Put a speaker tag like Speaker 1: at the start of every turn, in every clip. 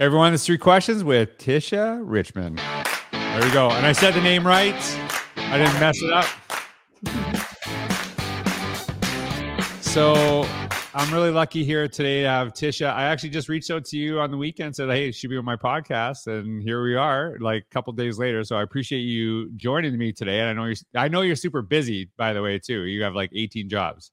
Speaker 1: Everyone, there's three questions with Tisha Richmond. There we go. And I said the name right. I didn't mess it up. So I'm really lucky here today to have Tisha. I actually just reached out to you on the weekend, said, "Hey, she be on my podcast," and here we are, like a couple days later. So I appreciate you joining me today. And I know you're, I know you're super busy, by the way, too. You have like 18 jobs.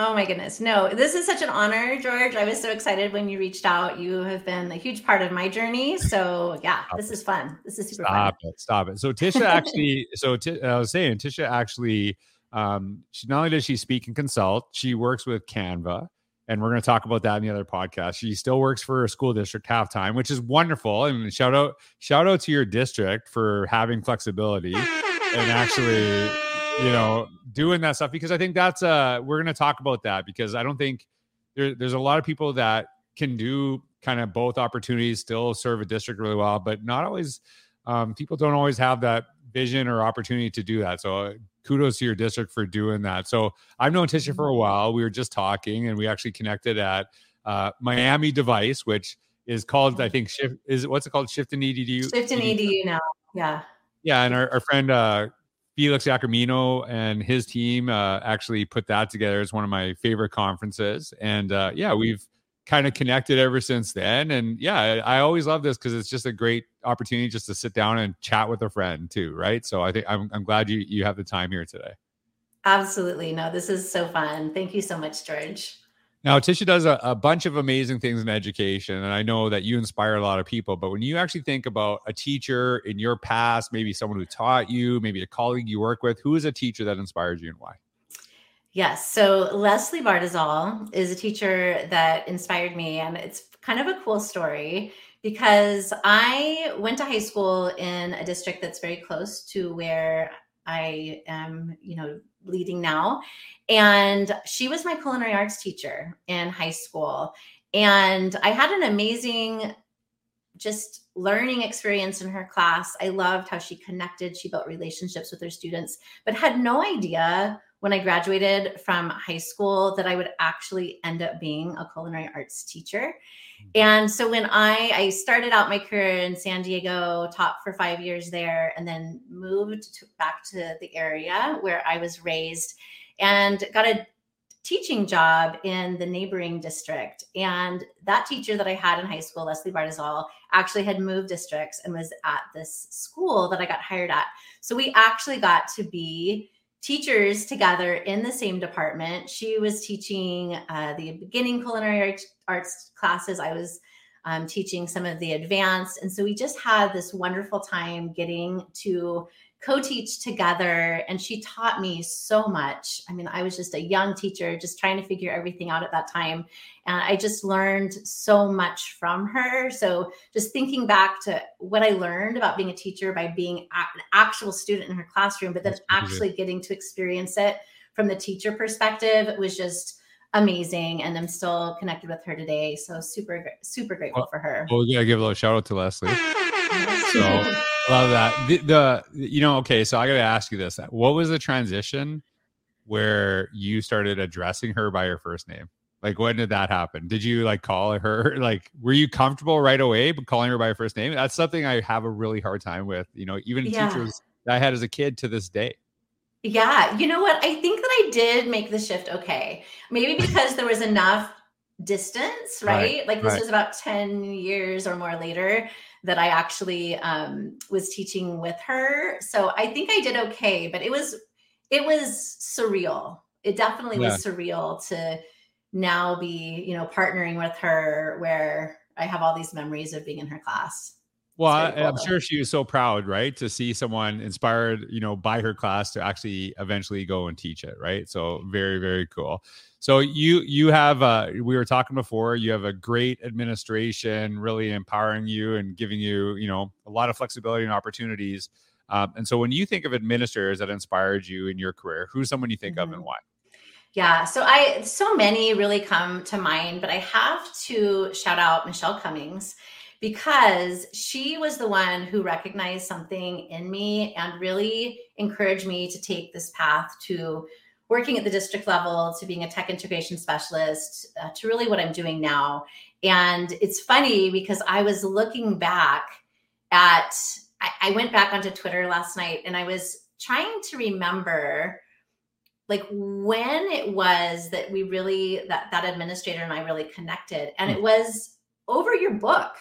Speaker 2: Oh my goodness. No, this is such an honor, George. I was so excited when you reached out. You have been a huge part of my journey. So, yeah, stop this is fun. This is super
Speaker 1: stop
Speaker 2: fun.
Speaker 1: it. Stop it. So, Tisha actually, so T- I was saying, Tisha actually, um, she not only does she speak and consult, she works with Canva. And we're going to talk about that in the other podcast. She still works for a school district half time, which is wonderful. And shout out, shout out to your district for having flexibility and actually you know, doing that stuff because I think that's uh we're gonna talk about that because I don't think there, there's a lot of people that can do kind of both opportunities, still serve a district really well, but not always um, people don't always have that vision or opportunity to do that. So uh, kudos to your district for doing that. So I've known Tisha for a mm-hmm. while. We were just talking and we actually connected at uh, Miami Device, which is called, I think, shift is what's it called? Shift in EDU.
Speaker 2: Shift in EDU now. Yeah.
Speaker 1: Yeah. And our, our friend uh, Felix Jacomino and his team uh, actually put that together. It's one of my favorite conferences, and uh, yeah, we've kind of connected ever since then. And yeah, I, I always love this because it's just a great opportunity just to sit down and chat with a friend too, right? So I think I'm, I'm glad you you have the time here today.
Speaker 2: Absolutely, no, this is so fun. Thank you so much, George.
Speaker 1: Now, Tisha does a, a, bunch of amazing things in education, and I know that you inspire a lot of people. But when you actually think about a teacher in your past, maybe someone who taught you, maybe a colleague you work with, who is a teacher that inspires you and why?
Speaker 2: Yes. So Leslie Bardazal is a teacher that inspired me, and it's kind of a cool story because I went to high school in a district that's very close to where I am, you know, leading now. And she was my culinary arts teacher in high school. And I had an amazing just learning experience in her class. I loved how she connected, she built relationships with her students, but had no idea when I graduated from high school that I would actually end up being a culinary arts teacher. Mm-hmm. And so when I I started out my career in San Diego, taught for 5 years there and then moved to, back to the area where I was raised and got a teaching job in the neighboring district. And that teacher that I had in high school, Leslie Bardazal, actually had moved districts and was at this school that I got hired at. So we actually got to be teachers together in the same department. She was teaching uh, the beginning culinary arts classes. I was um, teaching some of the advanced. And so we just had this wonderful time getting to co-teach together and she taught me so much. I mean i was just a young teacher just trying to figure everything out at that time and i just learned so much from her. So just thinking back to what i learned about being a teacher by being an actual student in her classroom but then actually getting to experience it from the teacher perspective was just amazing and i'm still connected with her today. So super super grateful
Speaker 1: well,
Speaker 2: for her.
Speaker 1: well yeah give a little shout out to leslie. So Love that. The, the, you know okay, so I got to ask you this: What was the transition where you started addressing her by her first name? Like when did that happen? Did you like call her like were you comfortable right away but calling her by her first name? That's something I have a really hard time with, you know, even yeah. teachers that I had as a kid to this day.
Speaker 2: Yeah, you know what? I think that I did make the shift okay. Maybe because there was enough distance, right? right like this right. was about 10 years or more later that I actually um, was teaching with her. So I think I did okay, but it was it was surreal. It definitely yeah. was surreal to now be, you know, partnering with her where I have all these memories of being in her class.
Speaker 1: Well, I, am sure she was so proud, right, to see someone inspired, you know, by her class to actually eventually go and teach it, right? So very, very cool. So you you have uh, we were talking before. You have a great administration, really empowering you and giving you, you know, a lot of flexibility and opportunities. Um, and so when you think of administrators that inspired you in your career, who's someone you think mm-hmm. of and mm-hmm. why?
Speaker 2: Yeah, so I so many really come to mind, but I have to shout out Michelle Cummings because she was the one who recognized something in me and really encouraged me to take this path to working at the district level to being a tech integration specialist uh, to really what I'm doing now. And it's funny because I was looking back at, I, I went back onto Twitter last night and I was trying to remember like when it was that we really that that administrator and I really connected. And it was over your book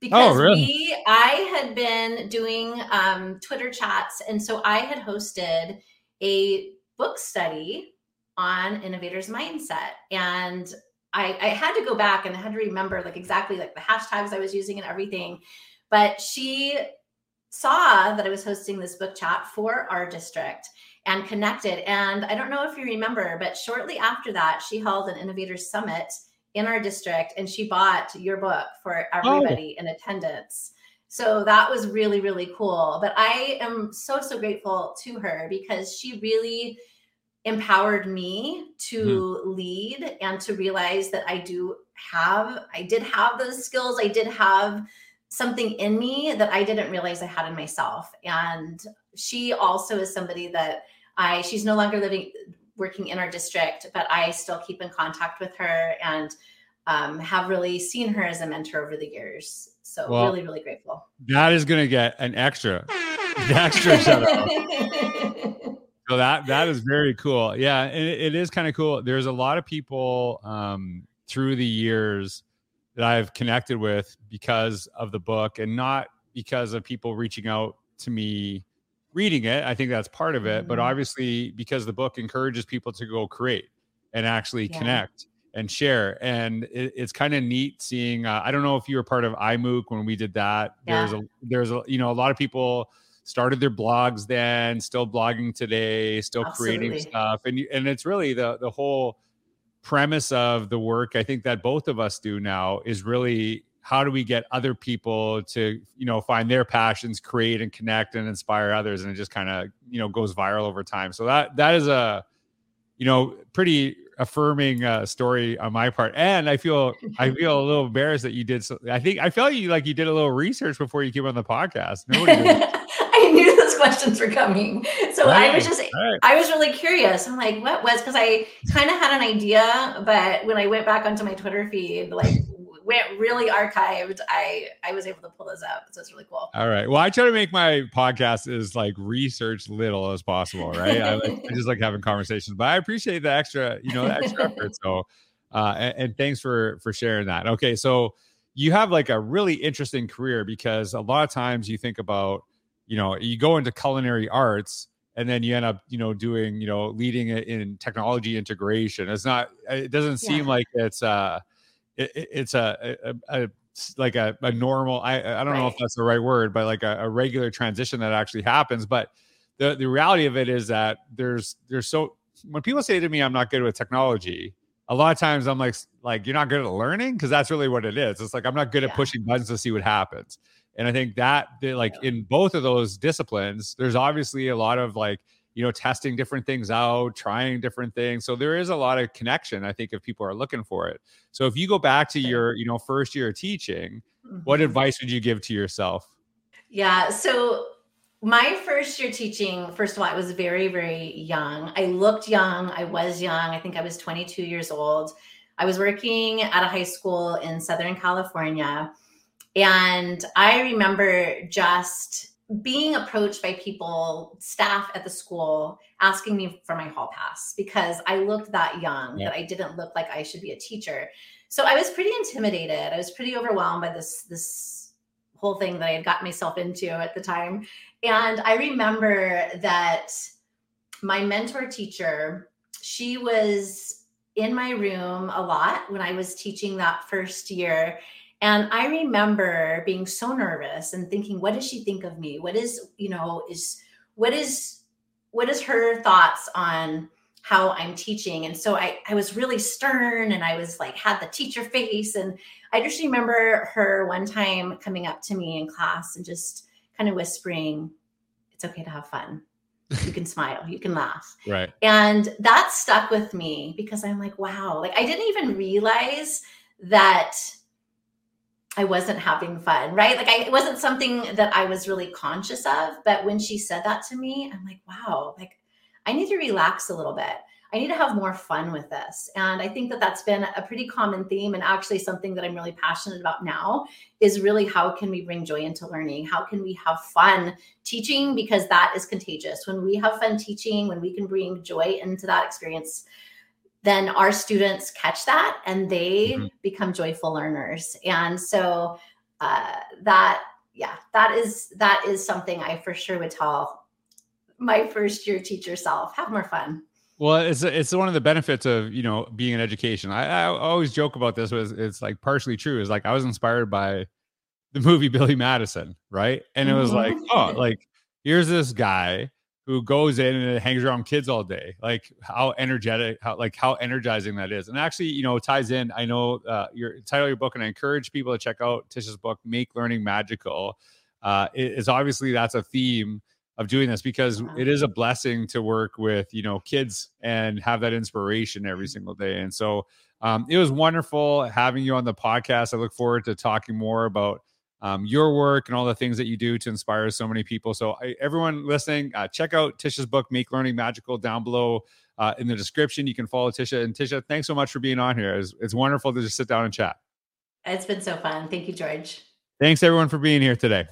Speaker 2: because oh, really? we I had been doing um, Twitter chats and so I had hosted a book study on innovators mindset and I, I had to go back and I had to remember like exactly like the hashtags I was using and everything but she saw that I was hosting this book chat for our district and connected. And I don't know if you remember, but shortly after that, she held an innovators summit in our district and she bought your book for everybody oh. in attendance. So that was really, really cool. But I am so, so grateful to her because she really empowered me to mm-hmm. lead and to realize that I do have, I did have those skills. I did have something in me that I didn't realize I had in myself. And she also is somebody that I, she's no longer living, working in our district, but I still keep in contact with her and um, have really seen her as a mentor over the years. So well, really, really grateful.
Speaker 1: That is going to get an extra, an extra shout out. so that that is very cool. Yeah, it, it is kind of cool. There's a lot of people um, through the years that I've connected with because of the book and not because of people reaching out to me reading it. I think that's part of it, mm-hmm. but obviously because the book encourages people to go create and actually yeah. connect and share. And it, it's kind of neat seeing. Uh, I don't know if you were part of IMMOOC when we did that. Yeah. There's a there's a you know a lot of people started their blogs then, still blogging today, still Absolutely. creating stuff, and and it's really the the whole premise of the work I think that both of us do now is really how do we get other people to you know find their passions create and connect and inspire others and it just kind of you know goes viral over time so that that is a you know pretty affirming uh, story on my part and i feel i feel a little embarrassed that you did so i think i felt you like you did a little research before you came on the podcast
Speaker 2: I knew those questions were coming. So right, I was just, right. I was really curious. I'm like, what was, because I kind of had an idea, but when I went back onto my Twitter feed, like went really archived, I I was able to pull those up. So it's really cool.
Speaker 1: All right. Well, I try to make my podcast as like research little as possible, right? I, like, I just like having conversations, but I appreciate the extra, you know, the extra effort. So, uh, and, and thanks for for sharing that. Okay, so you have like a really interesting career because a lot of times you think about you know you go into culinary arts and then you end up you know doing you know leading it in technology integration it's not it doesn't seem yeah. like it's uh it, it's a, a, a like a, a normal i i don't right. know if that's the right word but like a, a, regular transition that actually happens but the the reality of it is that there's there's so when people say to me i'm not good with technology a lot of times i'm like like you're not good at learning because that's really what it is it's like i'm not good yeah. at pushing buttons to see what happens and I think that like in both of those disciplines, there's obviously a lot of like, you know, testing different things out, trying different things. So there is a lot of connection, I think, if people are looking for it. So if you go back to your, you know, first year of teaching, mm-hmm. what advice would you give to yourself?
Speaker 2: Yeah. So my first year teaching, first of all, I was very, very young. I looked young. I was young. I think I was 22 years old. I was working at a high school in Southern California and I remember just being approached by people, staff at the school, asking me for my hall pass because I looked that young, yeah. that I didn't look like I should be a teacher. So I was pretty intimidated. I was pretty overwhelmed by this this whole thing that I had got myself into at the time. And I remember that my mentor teacher, she was in my room a lot when I was teaching that first year and I remember being so nervous and thinking, what does she think of me? What is, you know, is what is what is her thoughts on how I'm teaching? And so I, I was really stern and I was like had the teacher face. And I just remember her one time coming up to me in class and just kind of whispering, It's okay to have fun. You can smile, you can laugh.
Speaker 1: Right.
Speaker 2: And that stuck with me because I'm like, wow, like I didn't even realize that I wasn't having fun, right? Like I, it wasn't something that I was really conscious of. But when she said that to me, I'm like, wow, like I need to relax a little bit. I need to have more fun with this. And I think that that's been a pretty common theme and actually something that I'm really passionate about now is really how can we bring joy into learning? How can we have fun teaching? Because that is contagious. When we have fun teaching, when we can bring joy into that experience, then our students catch that and they mm-hmm. become joyful learners. And so uh, that, yeah, that is that is something I for sure would tell my first year teacher self. Have more fun.
Speaker 1: Well, it's it's one of the benefits of you know being in education. I, I always joke about this. Was it's like partially true. Is like I was inspired by the movie Billy Madison, right? And it was like, mm-hmm. oh, like here's this guy who goes in and hangs around kids all day. Like how energetic, how like how energizing that is. And actually, you know, ties in. I know uh, your title of your book, and I encourage people to check out Tisha's book, "Make Learning Magical." Uh, is obviously that's a theme of doing this because it is a blessing to work with you know kids and have that inspiration every mm-hmm. single day and so um, it was wonderful having you on the podcast i look forward to talking more about um, your work and all the things that you do to inspire so many people. So I, everyone listening uh, check out tisha's book make learning magical down below uh, in the description. You can follow tisha. And tisha thanks so much for being on here. It's, it's wonderful to just sit down and chat.
Speaker 2: It's been so fun. Thank you george.
Speaker 1: Thanks everyone for being here today